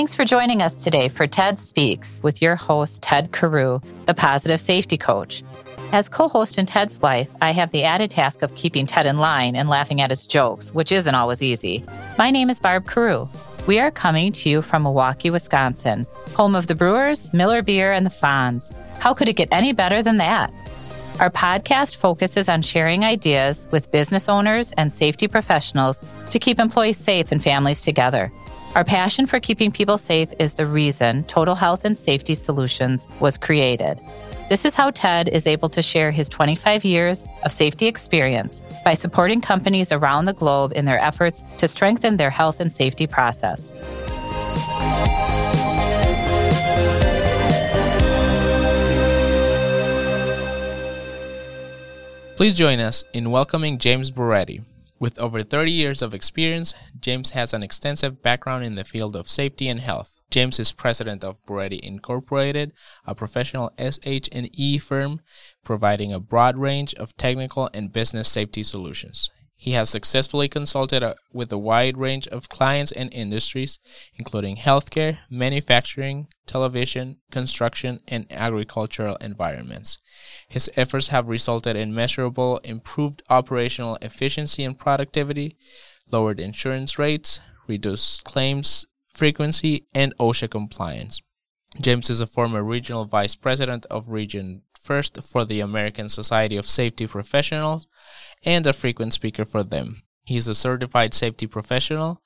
Thanks for joining us today for TED Speaks with your host, Ted Carew, the positive safety coach. As co host and Ted's wife, I have the added task of keeping Ted in line and laughing at his jokes, which isn't always easy. My name is Barb Carew. We are coming to you from Milwaukee, Wisconsin, home of the Brewers, Miller Beer, and the Fonz. How could it get any better than that? Our podcast focuses on sharing ideas with business owners and safety professionals to keep employees safe and families together. Our passion for keeping people safe is the reason Total Health and Safety Solutions was created. This is how TED is able to share his 25 years of safety experience by supporting companies around the globe in their efforts to strengthen their health and safety process. Please join us in welcoming James Boretti. With over 30 years of experience, James has an extensive background in the field of safety and health. James is president of Boretti Incorporated, a professional SH&E firm providing a broad range of technical and business safety solutions. He has successfully consulted uh, with a wide range of clients and industries, including healthcare, manufacturing, television, construction, and agricultural environments. His efforts have resulted in measurable improved operational efficiency and productivity, lowered insurance rates, reduced claims frequency, and OSHA compliance. James is a former regional vice president of Region First for the American Society of Safety Professionals and a frequent speaker for them. He is a certified safety professional,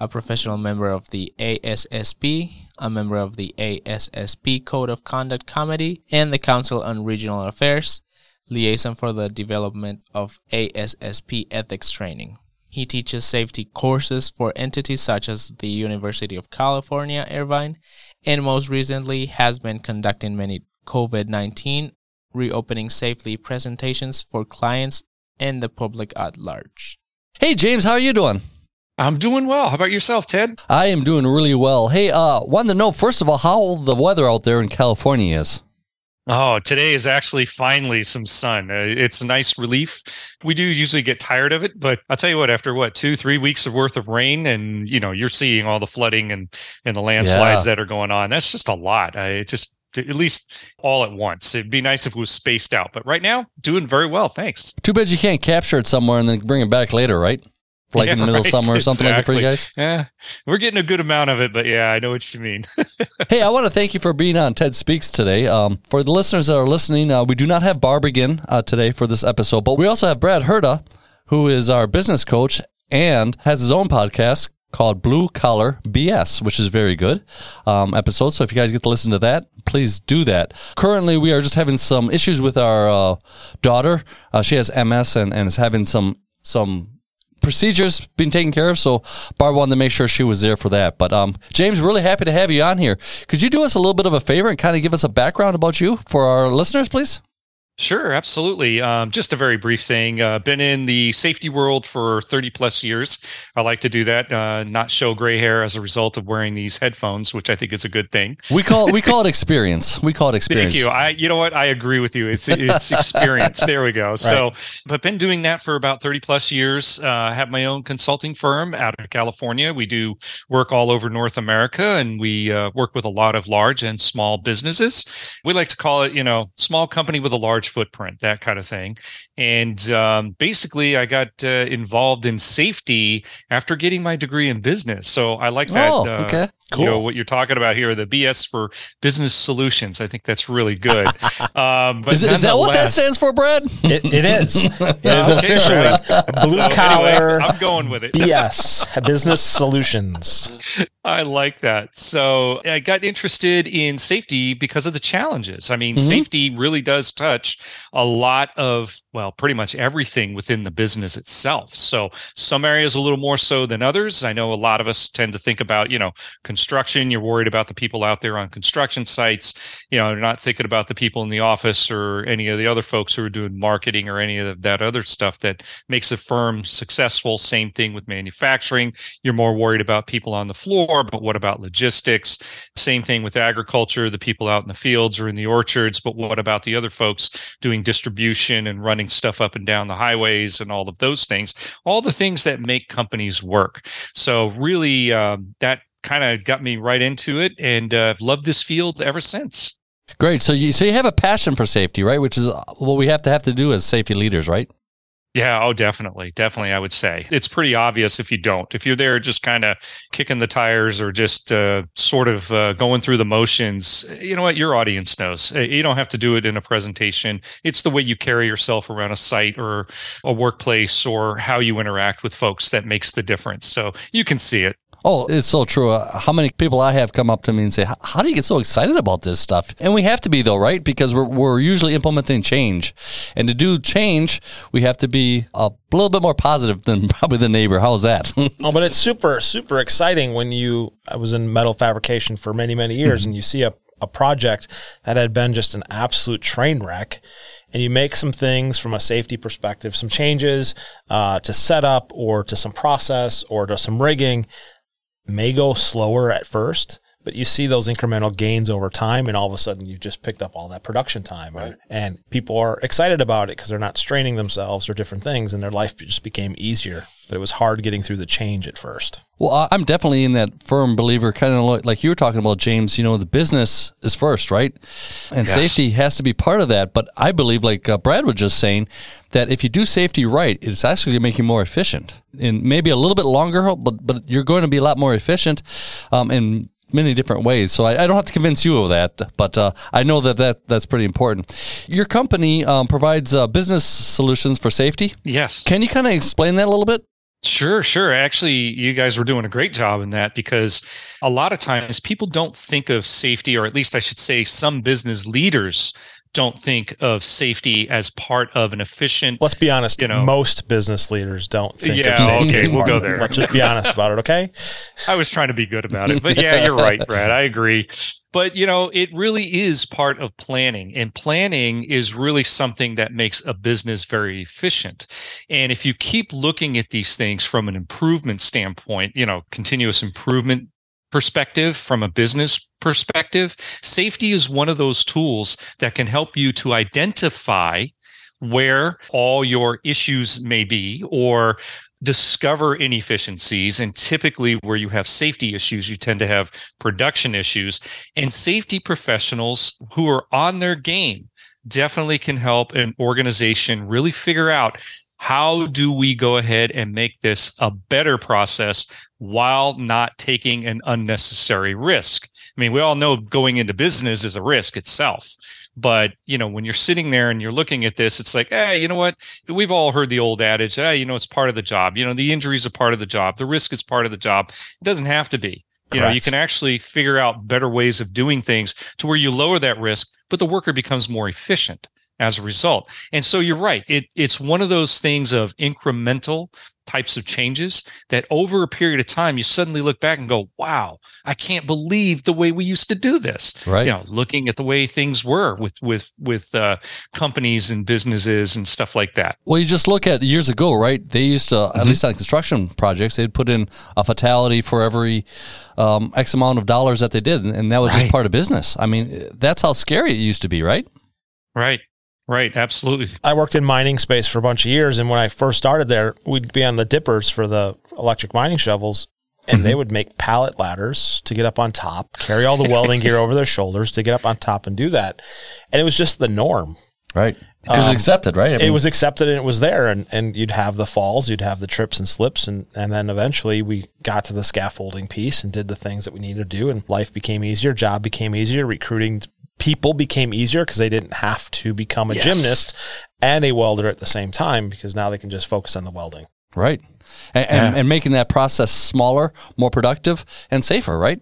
a professional member of the ASSP, a member of the ASSP Code of Conduct Committee, and the Council on Regional Affairs, liaison for the development of ASSP ethics training. He teaches safety courses for entities such as the University of California, Irvine, and most recently has been conducting many COVID 19 reopening safely presentations for clients and the public at large. Hey, James, how are you doing? I'm doing well. How about yourself, Ted? I am doing really well. Hey, uh, wanted to know first of all how the weather out there in California is. Oh, today is actually finally some sun. Uh, it's a nice relief. We do usually get tired of it, but I'll tell you what, after what, two, three weeks of worth of rain, and you know, you're seeing all the flooding and, and the landslides yeah. that are going on. That's just a lot. I it just at least all at once. It'd be nice if it was spaced out, but right now, doing very well. Thanks. Too bad you can't capture it somewhere and then bring it back later, right? Like yeah, in the middle right, of summer or something exactly. like that for you guys? Yeah, we're getting a good amount of it, but yeah, I know what you mean. hey, I want to thank you for being on TED Speaks today. Um, for the listeners that are listening, uh, we do not have Barb again uh, today for this episode, but we also have Brad Herda, who is our business coach and has his own podcast called Blue Collar BS, which is very good um, episode. So if you guys get to listen to that, please do that. Currently, we are just having some issues with our uh, daughter. Uh, she has MS and, and is having some some procedures being taken care of. So Barb wanted to make sure she was there for that. But um, James, really happy to have you on here. Could you do us a little bit of a favor and kind of give us a background about you for our listeners, please? Sure, absolutely. Um, just a very brief thing. Uh, been in the safety world for 30 plus years. I like to do that, uh, not show gray hair as a result of wearing these headphones, which I think is a good thing. We call we call it experience. We call it experience. Thank you. I, you know what? I agree with you. It's it's experience. there we go. Right. So, but been doing that for about 30 plus years. Uh, have my own consulting firm out of California. We do work all over North America, and we uh, work with a lot of large and small businesses. We like to call it, you know, small company with a large footprint, that kind of thing. And um, basically, I got uh, involved in safety after getting my degree in business. So I like that. Oh, uh. Cool. You know, what you're talking about here, the BS for business solutions. I think that's really good. Um, but is, is that what that stands for, Brad? it, it is. It is okay, officially blue so collar. Anyway, I'm going with it. BS, business solutions. I like that. So I got interested in safety because of the challenges. I mean, mm-hmm. safety really does touch a lot of, well, pretty much everything within the business itself. So some areas a little more so than others. I know a lot of us tend to think about, you know, construction. You're worried about the people out there on construction sites. You know, you're not thinking about the people in the office or any of the other folks who are doing marketing or any of that other stuff that makes a firm successful. Same thing with manufacturing. You're more worried about people on the floor but what about logistics? Same thing with agriculture, the people out in the fields or in the orchards, but what about the other folks doing distribution and running stuff up and down the highways and all of those things? All the things that make companies work. So, really, um, that kind of got me right into it, and uh, I've loved this field ever since. Great. So you so you have a passion for safety, right? Which is what we have to have to do as safety leaders, right? Yeah, oh, definitely. Definitely, I would say. It's pretty obvious if you don't. If you're there just kind of kicking the tires or just uh, sort of uh, going through the motions, you know what? Your audience knows. Uh, you don't have to do it in a presentation. It's the way you carry yourself around a site or a workplace or how you interact with folks that makes the difference. So you can see it. Oh, it's so true. Uh, how many people I have come up to me and say, "How do you get so excited about this stuff?" And we have to be though, right? Because we're we're usually implementing change, and to do change, we have to be a little bit more positive than probably the neighbor. How's that? oh, but it's super super exciting when you. I was in metal fabrication for many many years, mm-hmm. and you see a a project that had been just an absolute train wreck and you make some things from a safety perspective, some changes uh, to setup or to some process or to some rigging may go slower at first, but you see those incremental gains over time, and all of a sudden you just picked up all that production time, right. and people are excited about it because they're not straining themselves or different things, and their life just became easier. But it was hard getting through the change at first. Well, I'm definitely in that firm believer, kind of like you were talking about, James. You know, the business is first, right? And yes. safety has to be part of that. But I believe, like uh, Brad was just saying, that if you do safety right, it's actually going to make you more efficient. And maybe a little bit longer, but but you're going to be a lot more efficient. Um, and many different ways. So I, I, don't have to convince you of that, but uh, I know that, that that's pretty important. Your company um, provides uh, business solutions for safety. Yes. Can you kind of explain that a little bit? Sure, sure. Actually, you guys were doing a great job in that because a lot of times people don't think of safety, or at least I should say, some business leaders don't think of safety as part of an efficient. Let's be honest. You know, most business leaders don't think. Of safety. Yeah. okay. We'll go there. Let's just be honest about it. Okay. I was trying to be good about it, but yeah, you're right, Brad. I agree. But you know, it really is part of planning, and planning is really something that makes a business very efficient. And if you keep looking at these things from an improvement standpoint, you know, continuous improvement perspective, from a business perspective, safety is one of those tools that can help you to identify where all your issues may be or discover inefficiencies. And typically, where you have safety issues, you tend to have production issues. And safety professionals who are on their game definitely can help an organization really figure out how do we go ahead and make this a better process while not taking an unnecessary risk? I mean, we all know going into business is a risk itself. But, you know, when you're sitting there and you're looking at this, it's like, hey, you know what? We've all heard the old adage, hey, you know, it's part of the job. You know, the injury is a part of the job. The risk is part of the job. It doesn't have to be. You know, you can actually figure out better ways of doing things to where you lower that risk, but the worker becomes more efficient as a result. And so you're right. It, it's one of those things of incremental types of changes that over a period of time you suddenly look back and go wow i can't believe the way we used to do this right you know looking at the way things were with with with uh, companies and businesses and stuff like that well you just look at years ago right they used to mm-hmm. at least on construction projects they'd put in a fatality for every um, x amount of dollars that they did and that was right. just part of business i mean that's how scary it used to be right right Right, absolutely. I worked in mining space for a bunch of years, and when I first started there, we'd be on the dippers for the electric mining shovels, and mm-hmm. they would make pallet ladders to get up on top, carry all the welding gear over their shoulders to get up on top and do that, and it was just the norm. Right. It was um, accepted, right? I mean, it was accepted and it was there, and, and you'd have the falls, you'd have the trips and slips, and, and then eventually we got to the scaffolding piece and did the things that we needed to do, and life became easier, job became easier, recruiting people became easier because they didn't have to become a yes. gymnast and a welder at the same time because now they can just focus on the welding. Right. And, yeah. and, and, making that process smaller, more productive, and safer, right?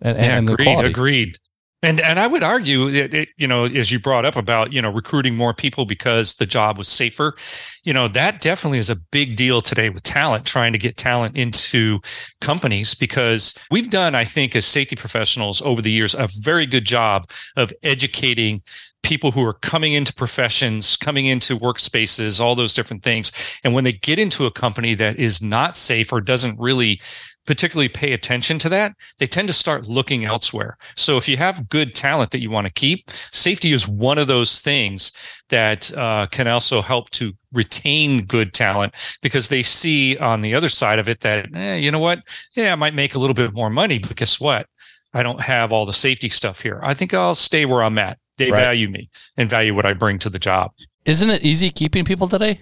And, yeah, and agreed. Agreed. And and I would argue, it, it, you know, as you brought up about you know recruiting more people because the job was safer, you know that definitely is a big deal today with talent, trying to get talent into companies because we've done, I think, as safety professionals over the years, a very good job of educating people who are coming into professions, coming into workspaces, all those different things. And when they get into a company that is not safe or doesn't really particularly pay attention to that, they tend to start looking elsewhere. So if you have good talent that you want to keep, safety is one of those things that uh, can also help to retain good talent because they see on the other side of it that, eh, you know what? Yeah, I might make a little bit more money, but guess what? I don't have all the safety stuff here. I think I'll stay where I'm at. They right. value me and value what I bring to the job. Isn't it easy keeping people today?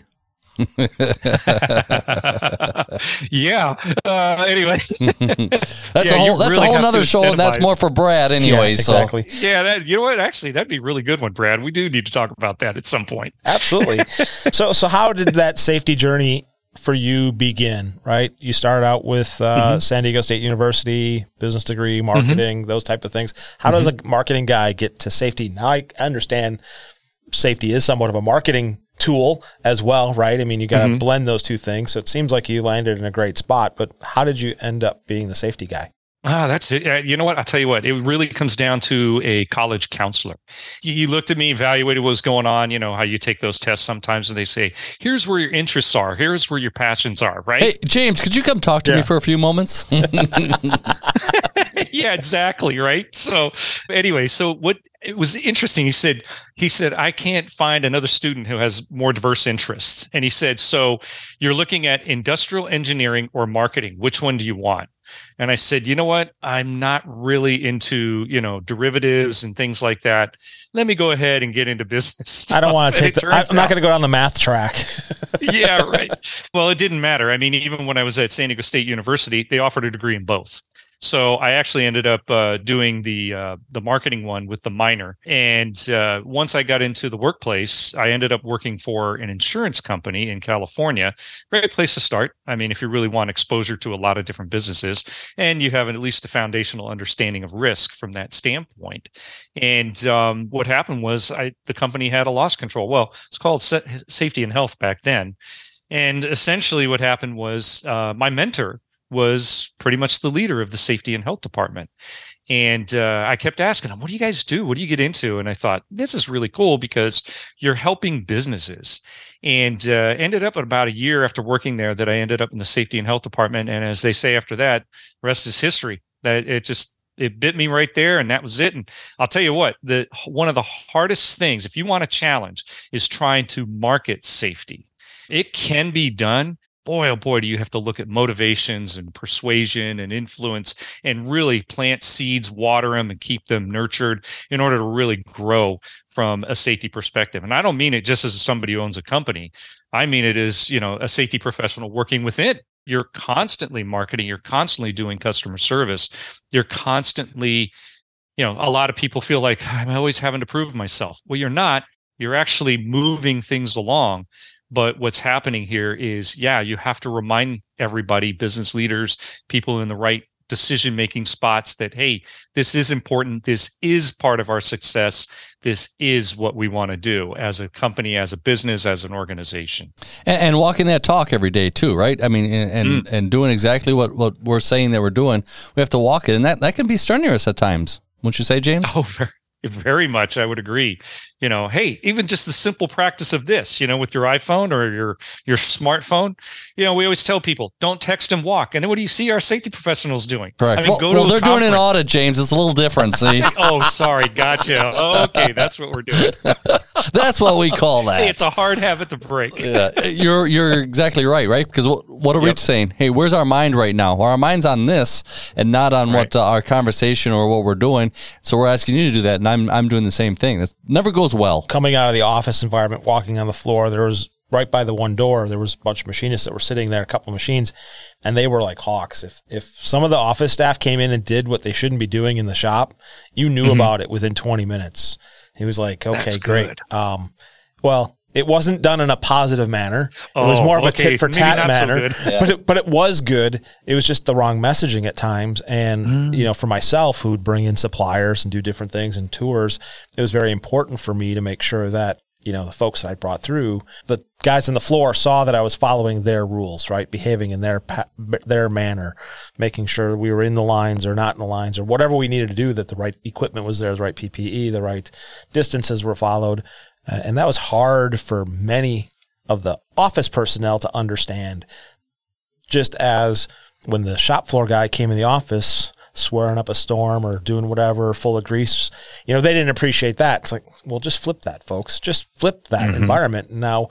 Yeah. Uh, anyway, that's yeah, a whole that's really a whole other show, and that's more for Brad anyway. Yeah, exactly. So. Yeah, that, you know what? Actually, that'd be a really good one, Brad. We do need to talk about that at some point. Absolutely. so, so how did that safety journey for you begin? Right, you started out with uh, mm-hmm. San Diego State University, business degree, marketing, mm-hmm. those type of things. How mm-hmm. does a marketing guy get to safety? Now I understand safety is somewhat of a marketing tool as well, right? I mean, you got to mm-hmm. blend those two things. So it seems like you landed in a great spot, but how did you end up being the safety guy? Ah, that's it. You know what? I'll tell you what, it really comes down to a college counselor. You looked at me, evaluated what was going on. You know, how you take those tests sometimes and they say, here's where your interests are. Here's where your passions are, right? Hey, James, could you come talk to yeah. me for a few moments? yeah, exactly. Right. So, anyway, so what it was interesting. He said, he said, I can't find another student who has more diverse interests. And he said, so you're looking at industrial engineering or marketing. Which one do you want? And I said, you know what? I'm not really into, you know, derivatives and things like that. Let me go ahead and get into business. Stuff. I don't want to take the, I'm not going to go down the math track. yeah, right. Well, it didn't matter. I mean, even when I was at San Diego State University, they offered a degree in both. So I actually ended up uh, doing the uh, the marketing one with the minor. And uh, once I got into the workplace, I ended up working for an insurance company in California. Great place to start. I mean, if you really want exposure to a lot of different businesses, and you have at least a foundational understanding of risk from that standpoint. And um, what happened was, I the company had a loss control. Well, it's called safety and health back then. And essentially, what happened was uh, my mentor was pretty much the leader of the safety and health department. And uh, I kept asking him, what do you guys do? What do you get into? And I thought, this is really cool because you're helping businesses. And uh, ended up about a year after working there that I ended up in the safety and health department. And as they say after that, rest is history. That it just, it bit me right there and that was it and i'll tell you what the one of the hardest things if you want a challenge is trying to market safety it can be done boy, oh boy, do you have to look at motivations and persuasion and influence and really plant seeds, water them, and keep them nurtured in order to really grow from a safety perspective. And I don't mean it just as somebody who owns a company. I mean it as, you know, a safety professional working within. You're constantly marketing, you're constantly doing customer service, you're constantly, you know, a lot of people feel like I'm always having to prove myself. Well, you're not. You're actually moving things along but what's happening here is, yeah, you have to remind everybody, business leaders, people in the right decision making spots that, hey, this is important. This is part of our success. This is what we want to do as a company, as a business, as an organization. And, and walking that talk every day, too, right? I mean, and, and, mm. and doing exactly what, what we're saying that we're doing. We have to walk it. And that, that can be strenuous at times. Wouldn't you say, James? Oh, very, much. I would agree. You know hey even just the simple practice of this you know with your iphone or your your smartphone you know we always tell people don't text and walk. And then what do you see our safety professionals doing? Correct. I mean, well, well they're conference. doing an audit james. It's a little different see? Oh sorry. Gotcha. Okay that's what we're doing. That's what we call that. Hey, it's a hard habit to break. Yeah you're you're exactly right right? Because what, what are yep. we saying? Hey where's our mind right now? Well, our mind's on this and not on right. what uh, our conversation or what we're doing. So we're asking you to do that i'm i'm doing the same thing that never goes goes well. Coming out of the office environment, walking on the floor, there was right by the one door, there was a bunch of machinists that were sitting there, a couple of machines, and they were like hawks. If if some of the office staff came in and did what they shouldn't be doing in the shop, you knew mm-hmm. about it within 20 minutes. He was like, okay, That's great. Good. Um, well, it wasn't done in a positive manner. Oh, it was oh, more of okay. a tit for tat manner, so yeah. but it, but it was good. It was just the wrong messaging at times. And mm. you know, for myself, who'd bring in suppliers and do different things and tours, it was very important for me to make sure that you know the folks that I brought through, the guys on the floor saw that I was following their rules, right, behaving in their their manner, making sure we were in the lines or not in the lines or whatever we needed to do. That the right equipment was there, the right PPE, the right distances were followed. Uh, and that was hard for many of the office personnel to understand, just as when the shop floor guy came in the office swearing up a storm or doing whatever full of grease, you know, they didn't appreciate that. It's like, well, just flip that, folks. Just flip that Mhm. environment. Now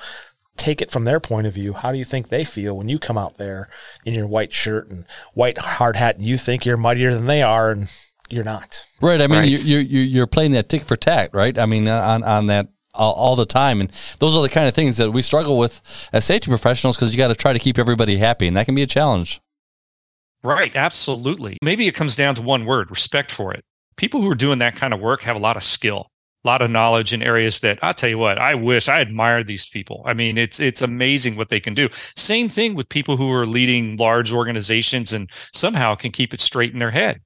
take it from their point of view. How do you think they feel when you come out there in your white shirt and white hard hat and you think you're muddier than they are and you're not? Right. I mean, Right. You're, you're you're playing that tick for tack, right? I mean, uh, on on that all, all the time, and those are the kind of things that we struggle with as safety professionals because you got to try to keep everybody happy, and that can be a challenge. Right, absolutely. Maybe it comes down to one word respect for it. People who are doing that kind of work have a lot of skill, a lot of knowledge in areas that I'll tell you what, I wish I admire these people. I mean, it's it's amazing what they can do. Same thing with people who are leading large organizations and somehow can keep it straight in their head.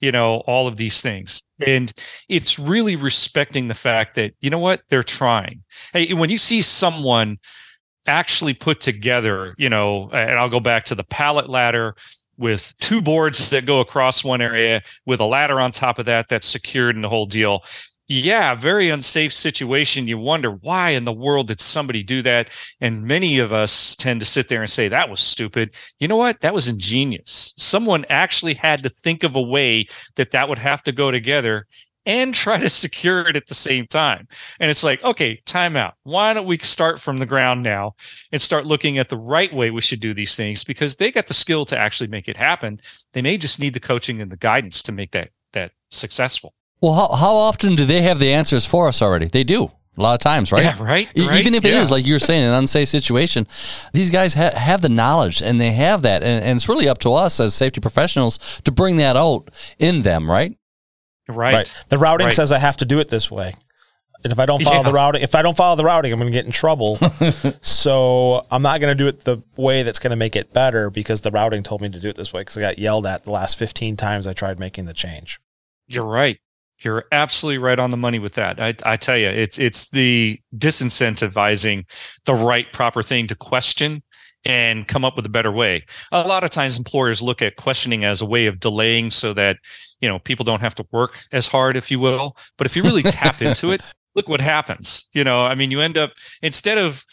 You know, all of these things. And it's really respecting the fact that, you know what, they're trying. Hey, when you see someone actually put together, you know, and I'll go back to the pallet ladder with two boards that go across one area with a ladder on top of that that's secured and the whole deal. Yeah, very unsafe situation. You wonder why in the world did somebody do that? And many of us tend to sit there and say that was stupid. You know what? That was ingenious. Someone actually had to think of a way that that would have to go together and try to secure it at the same time. And it's like, okay, time out. Why don't we start from the ground now and start looking at the right way we should do these things because they got the skill to actually make it happen. They may just need the coaching and the guidance to make that that successful. Well, how how often do they have the answers for us already? They do a lot of times, right? Yeah, right. E- right? Even if it is Yeah. like you're saying, an unsafe situation, these guys ha- have the knowledge and they have that, and, and it's really up to us as safety professionals to bring that out in them, right? right. The routing Right. says I have to do it this way. And if I don't follow Yeah. the routing, if I don't follow the routing, I'm going to get in trouble. so I'm not going to do it the way that's going to make it better because the routing told me to do it this way because I got yelled at the last 15 times I tried making the change. You're right. You're absolutely right on the money with that. I, I tell you, it's it's the disincentivizing the right proper thing to question and come up with a better way. A lot of times employers look at questioning as a way of delaying so that, you know, people don't have to work as hard, if you will. But if you really tap into it, look what happens. You know, I mean, you end up instead of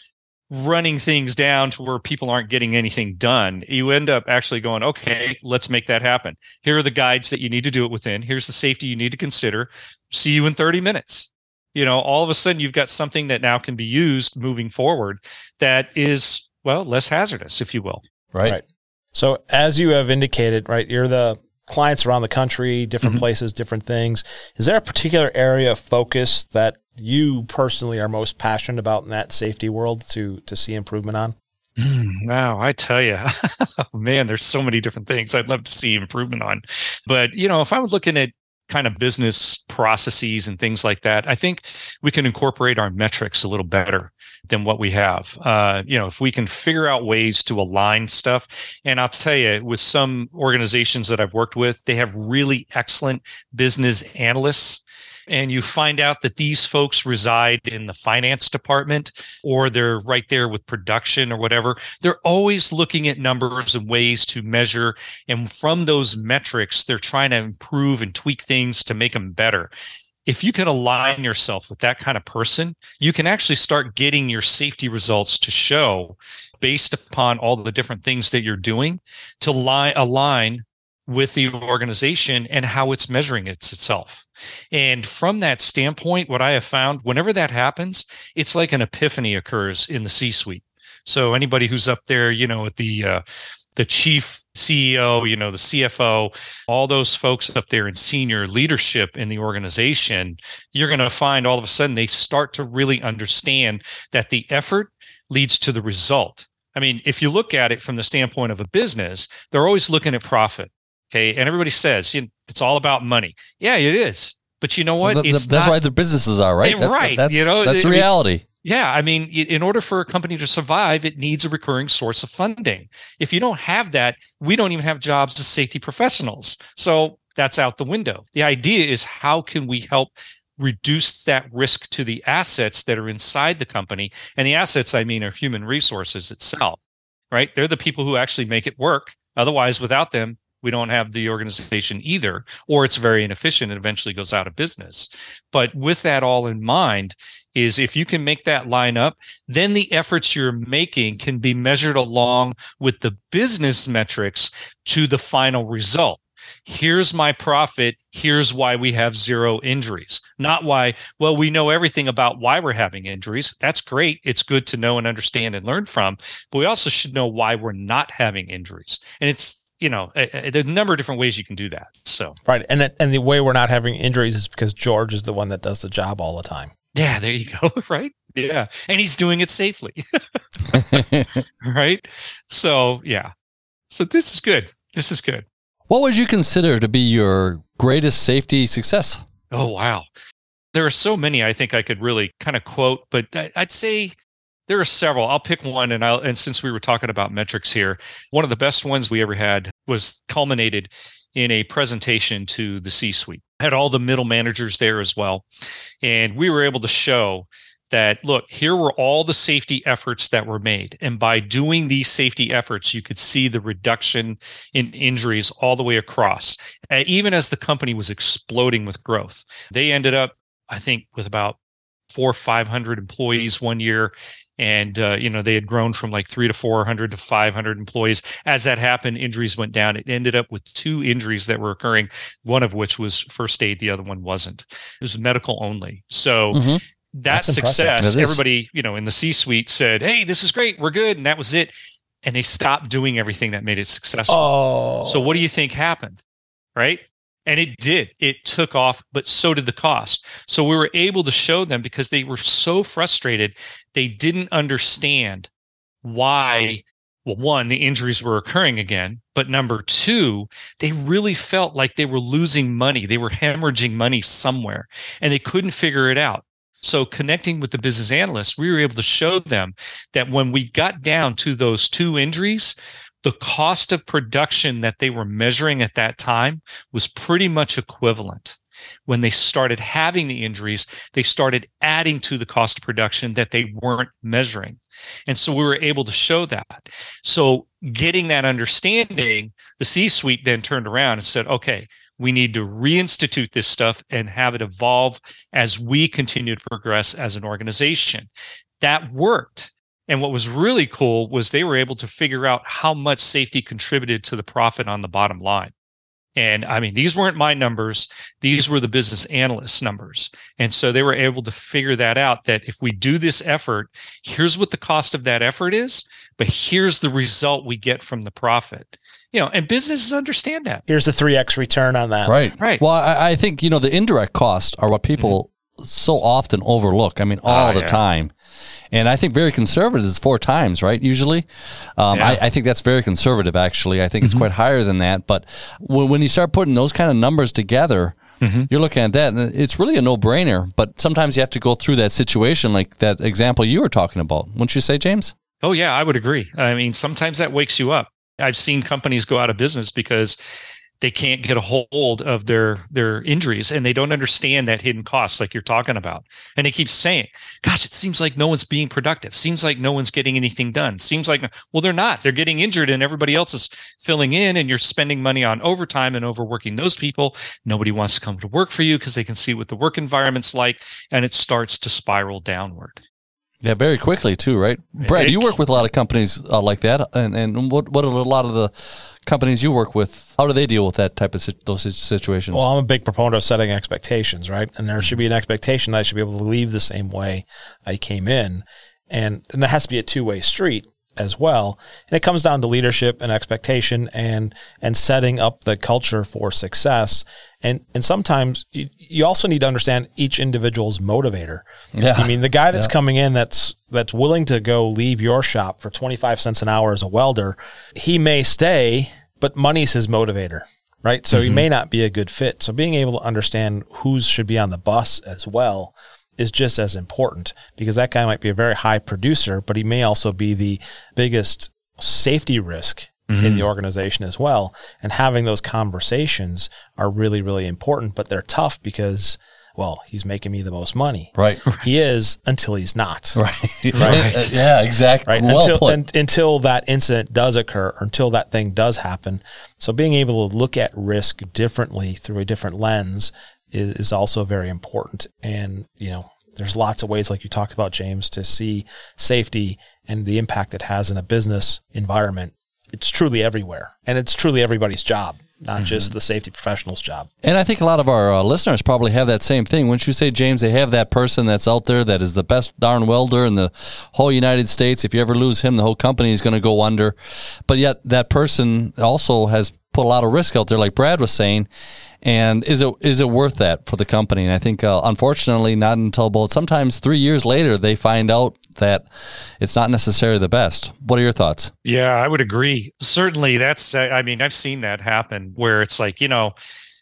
running things down to where people aren't getting anything done, you end up actually going, okay, let's make that happen. Here are the guides that you need to do it within. Here's the safety you need to consider. See you in 30 minutes. You know, all of a sudden you've got something that now can be used moving forward that is, well, less hazardous, if you will. Right. Right. So as you have indicated, right, you're the clients around the country, different Mhm. places, different things. Is there a particular area of focus that you personally are most passionate about in that safety world to to see improvement on? Wow, I tell you, man, there's so many different things I'd love to see improvement on. But, you know, if I was looking at kind of business processes and things like that, I think we can incorporate our metrics a little better than what we have. Uh, you know, if we can figure out ways to align stuff, and I'll tell you, with some organizations that I've worked with, they have really excellent business analysts and you find out that these folks reside in the finance department or they're right there with production or whatever, they're always looking at numbers and ways to measure. And from those metrics, they're trying to improve and tweak things to make them better. If you can align yourself with that kind of person, you can actually start getting your safety results to show based upon all the different things that you're doing to align with the organization and how it's measuring it's itself. And from that standpoint, what I have found, whenever that happens, it's like an epiphany occurs in the C-suite. So anybody who's up there, you know, at the uh, the chief CEO, you know, the CFO, all those folks up there in senior leadership in the organization, you're going to find all of a sudden they start to really understand that the effort leads to the result. I mean, if you look at it from the standpoint of a business, they're always looking at profit. Okay. And everybody says you know, it's all about money. Yeah, it is. But you know what? Th- th- It's that's not- why the businesses are right. Eh, That- right, That's, you know, that's I mean- reality. Yeah, I mean, in order for a company to survive, it needs a recurring source of funding. If you don't have that, we don't even have jobs as safety professionals. So that's out the window. The idea is how can we help reduce that risk to the assets that are inside the company? And the assets, I mean, are human resources itself, right? They're the people who actually make it work. Otherwise, without them, we don't have the organization either, or it's very inefficient and eventually goes out of business. But with that all in mind, is if you can make that line up, then the efforts you're making can be measured along with the business metrics to the final result. Here's my profit. Here's why we have zero injuries. Not why, well, we know everything about why we're having injuries. That's great. It's good to know and understand and learn from. But we also should know why we're not having injuries. And it's you know, there's a, a, number of different ways you can do that. So right, and that, and the way we're not having injuries is because George is the one that does the job all the time. Yeah, there you go. Right. Yeah, and he's doing it safely. right. So yeah. So this is good. This is good. What would you consider to be your greatest safety success? Oh wow, there are so many. I think I could really kind of quote, but I'd say there are several. I'll pick one, and I'll and since we were talking about metrics here, one of the best ones we ever had was culminated in a presentation to the C-suite. Had all the middle managers there as well, and we were able to show that look here were all the safety efforts that were made and by doing these safety efforts you could see the reduction in injuries all the way across even as the company was exploding with growth they ended up i think with about four or five hundred employees one year and uh, you know they had grown from like three to four hundred to five hundred employees. As that happened, injuries went down. It ended up with two injuries that were occurring, one of which was first aid, the other one wasn't. It was medical only. So. Mm-hmm. That That's success, everybody, you know, in the C-suite said, "Hey, this is great. We're good," and that was it. And they stopped doing everything that made it successful. Oh. So, what do you think happened? Right? And it did. It took off, but so did the cost. So we were able to show them because they were so frustrated. They didn't understand why, well, one, the injuries were occurring again. But number two, they really felt like they were losing money. They were hemorrhaging money somewhere and they couldn't figure it out. So, connecting with the business analysts, we were able to show them that when we got down to those two injuries, the cost of production that they were measuring at that time was pretty much equivalent. When they started having the injuries, they started adding to the cost of production that they weren't measuring. And so we were able to show that. So, getting that understanding, the C suite then turned around and said, okay, we need to reinstitute this stuff and have it evolve as we continue to progress as an organization. That worked and what was really cool was they were able to figure out how much safety contributed to the profit on the bottom line. And I mean, these weren't my numbers, these were the business analysts' numbers. And so they were able to figure that out that if we do this effort, here's what the cost of that effort is, but here's the result we get from the profit. You know, and businesses understand that. Here's the 3x return on that. Right. Right. Well, I, I think, you know, the indirect costs are what people mm-hmm. So often overlook. I mean, all uh, the yeah. time and I think very conservative is four times, right? Usually, um, yeah. I, I, think that's very conservative. Actually, I think mm-hmm. it's quite higher than that. But when, when you start putting those kind of numbers together, Mm-hmm. You're looking at that, and it's really a no brainer. But sometimes you have to go through that situation, like that example you were talking about. Wouldn't you say, James? Oh, yeah, I would agree. I mean, sometimes that wakes you up. I've seen companies go out of business because they can't get a hold of their their injuries and they don't understand that hidden costs like you're talking about. And they keep saying gosh it seems like no one's being productive. Seems like no one's getting anything done. Seems like well they're not. They're getting injured and everybody else is filling in and you're spending money on overtime and overworking those people. Nobody wants to come to work for you because they can see what the work environment's like and it starts to spiral downward yeah, very quickly too, right? Brad, you work with a lot of companies uh, like that, and and what what are a lot of the companies you work with? How do they deal with that type of those situations? Well, I'm a big proponent of setting expectations, right? And there should be an expectation that I should be able to leave the same way I came in, and and that has to be a two way street as well. And it comes down to leadership and expectation and and setting up the culture for success. And and sometimes you, you also need to understand each individual's motivator. Yeah. I mean, the guy that's yeah. coming in that's that's willing to go leave your shop for 25 cents an hour as a welder, he may stay, but money's his motivator. Right. So mm-hmm. he may not be a good fit. So being able to understand who's should be on the bus as well is just as important because that guy might be a very high producer, but he may also be the biggest safety risk mm-hmm. in the organization as well. And having those conversations are really, really important, but they're tough because well, he's making me the most money. Right. He is until he's not. Right. right. yeah, exactly. Right. Well until, un- until that incident does occur, or until that thing does happen. So being able to look at risk differently through a different lens is, is also very important. And, you know, there's lots of ways, like you talked about, James, to see safety and the impact it has in a business environment. It's truly everywhere, and it's truly everybody's job, not just the safety professional's job. And I think a lot of our uh, listeners probably have that same thing. Wouldn't you say, James, they have that person that's out there that is the best darn welder in the whole United States. If you ever lose him, the whole company is going to go under. But yet that person also has put a lot of risk out there, like Brad was saying. And is it is it worth that for the company? And I think, uh, unfortunately, not until about sometimes three years later they find out that it's not necessarily the best. What are your thoughts? Yeah, I would agree. Certainly, that's, I mean, I've seen that happen where it's like, you know,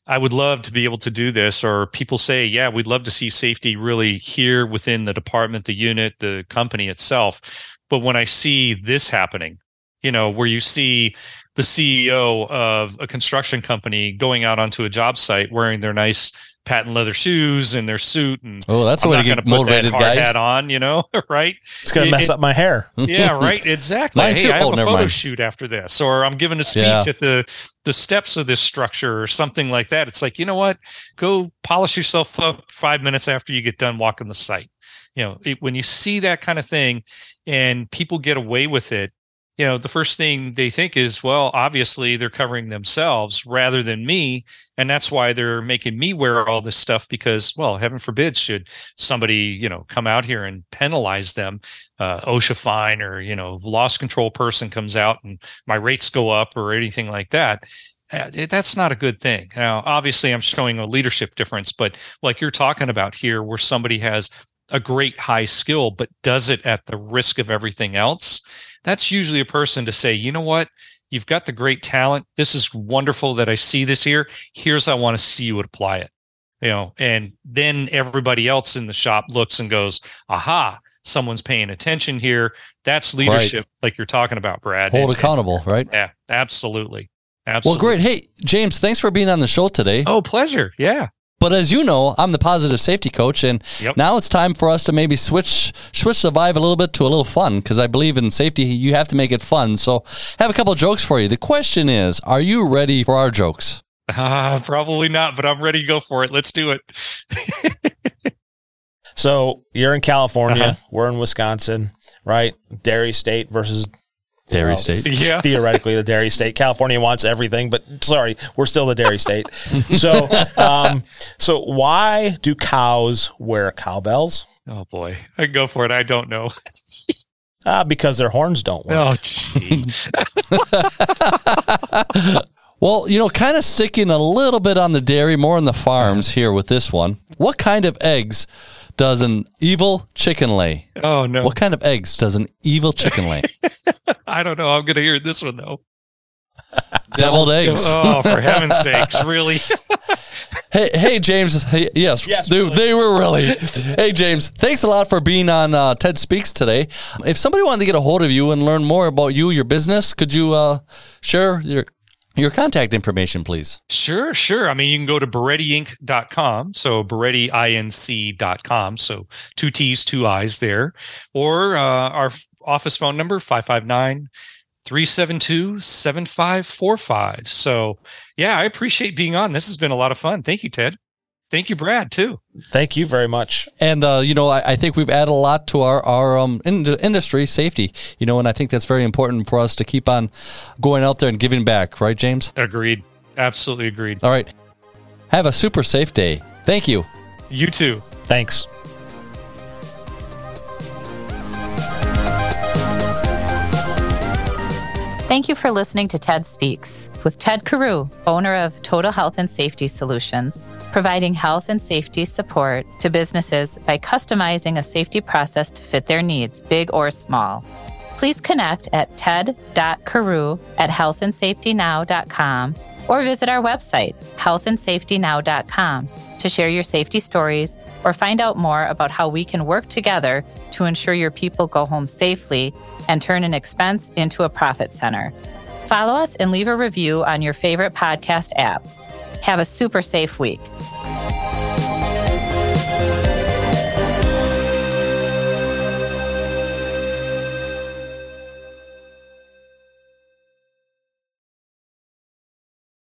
I would love to be able to do this, or people say, yeah, we'd love to see safety really here within the department, the unit, the company itself. But when I see this happening, you know, where you see the CEO of a construction company going out onto a job site wearing their nice patent leather shoes and their suit and Oh, that's the I'm way to not get gonna put motivated, that hard guys. hat on, you know, right? It's going to It- mess it- up my hair. yeah, right. Exactly. Mine hey, too. I oh, have Oh, a never photo mind. shoot after this, or I'm giving a speech Yeah. at the the steps of this structure, or something like that. It's like you know what? Go polish yourself up five minutes after you get done walking the site. You know, it, when you see that kind of thing, and people get away with it. You know, the first thing they think is, well, obviously they're covering themselves rather than me. And that's why they're making me wear all this stuff because, well, heaven forbid, should somebody, you know, come out here and penalize them uh, OSHA fine or you know loss control person comes out and my rates go up or anything like that. Uh, that's not a good thing. Now, obviously, I'm showing a leadership difference, but like you're talking about here, where somebody has a great high skill but does it at the risk of everything else, that's usually a person to say, you know what. You've got the great talent. This is wonderful that I see this here. Here's how I want to see you apply it. You know, and then everybody else in the shop looks and goes, aha, someone's paying attention here. That's leadership, like you're talking about, Brad. Hold And- accountable, right? Yeah, absolutely. Absolutely. Well, great. Hey, James, thanks for being on the show today. Oh, pleasure. Yeah. But as you know, I'm the positive safety coach, and Yep. now it's time for us to maybe switch switch the vibe a little bit to a little fun because I believe in safety. You have to make it fun. So, I have a couple of jokes for you. The question is, are you ready for our jokes? Uh, probably not, but I'm ready to go for it. Let's do it. So you're in California, Uh-huh. we're in Wisconsin, right? Dairy State versus Dairy well, State. Yeah. Theoretically, the Dairy State. California wants everything, but sorry, we're still the Dairy State. so, um, so why do cows wear cowbells? Oh boy, I can go for it. I don't know. Ah, because their horns don't work. Oh, gee. Well, you know, kind of sticking a little bit on the dairy, more on the farms here with this one. What kind of eggs does an evil chicken lay? oh no. What kind of eggs does an evil chicken lay? I don't know. I'm gonna hear this one though. Deviled eggs. Oh, for heaven's sakes, really? Hey, hey, James. Hey, yes, Yes, they, really. they were really. hey, James. Thanks a lot for being on uh, TED Speaks today. If somebody wanted to get a hold of you and learn more about you, your business, could you uh, share your your contact information, please? Sure, sure. I mean, you can go to BorettiInc.com. So BorettiInc.com. So two T's, two I's there. Or uh, our f- office phone number, 559 372 7545. So, yeah, I appreciate being on. This has been a lot of fun. Thank you, Ted. Thank you, Brad, too. Thank you very much. And uh, you know, I, I think we've added a lot to our our um, in- industry safety. You know, and I think that's very important for us to keep on going out there and giving back. Right, James? Agreed. Absolutely agreed. All right. Have a super safe day. Thank you. You too. Thanks. Thank you for listening to TED Speaks with Ted Carew, owner of Total Health and Safety Solutions, providing health and safety support to businesses by customizing a safety process to fit their needs, big or small. Please connect at ted.carew at healthandsafetynow.com or visit our website, healthandsafetynow.com, to share your safety stories or find out more about how we can work together to ensure your people go home safely and turn an expense into a profit center. Follow us and leave a review on your favorite podcast app. Have a super safe week.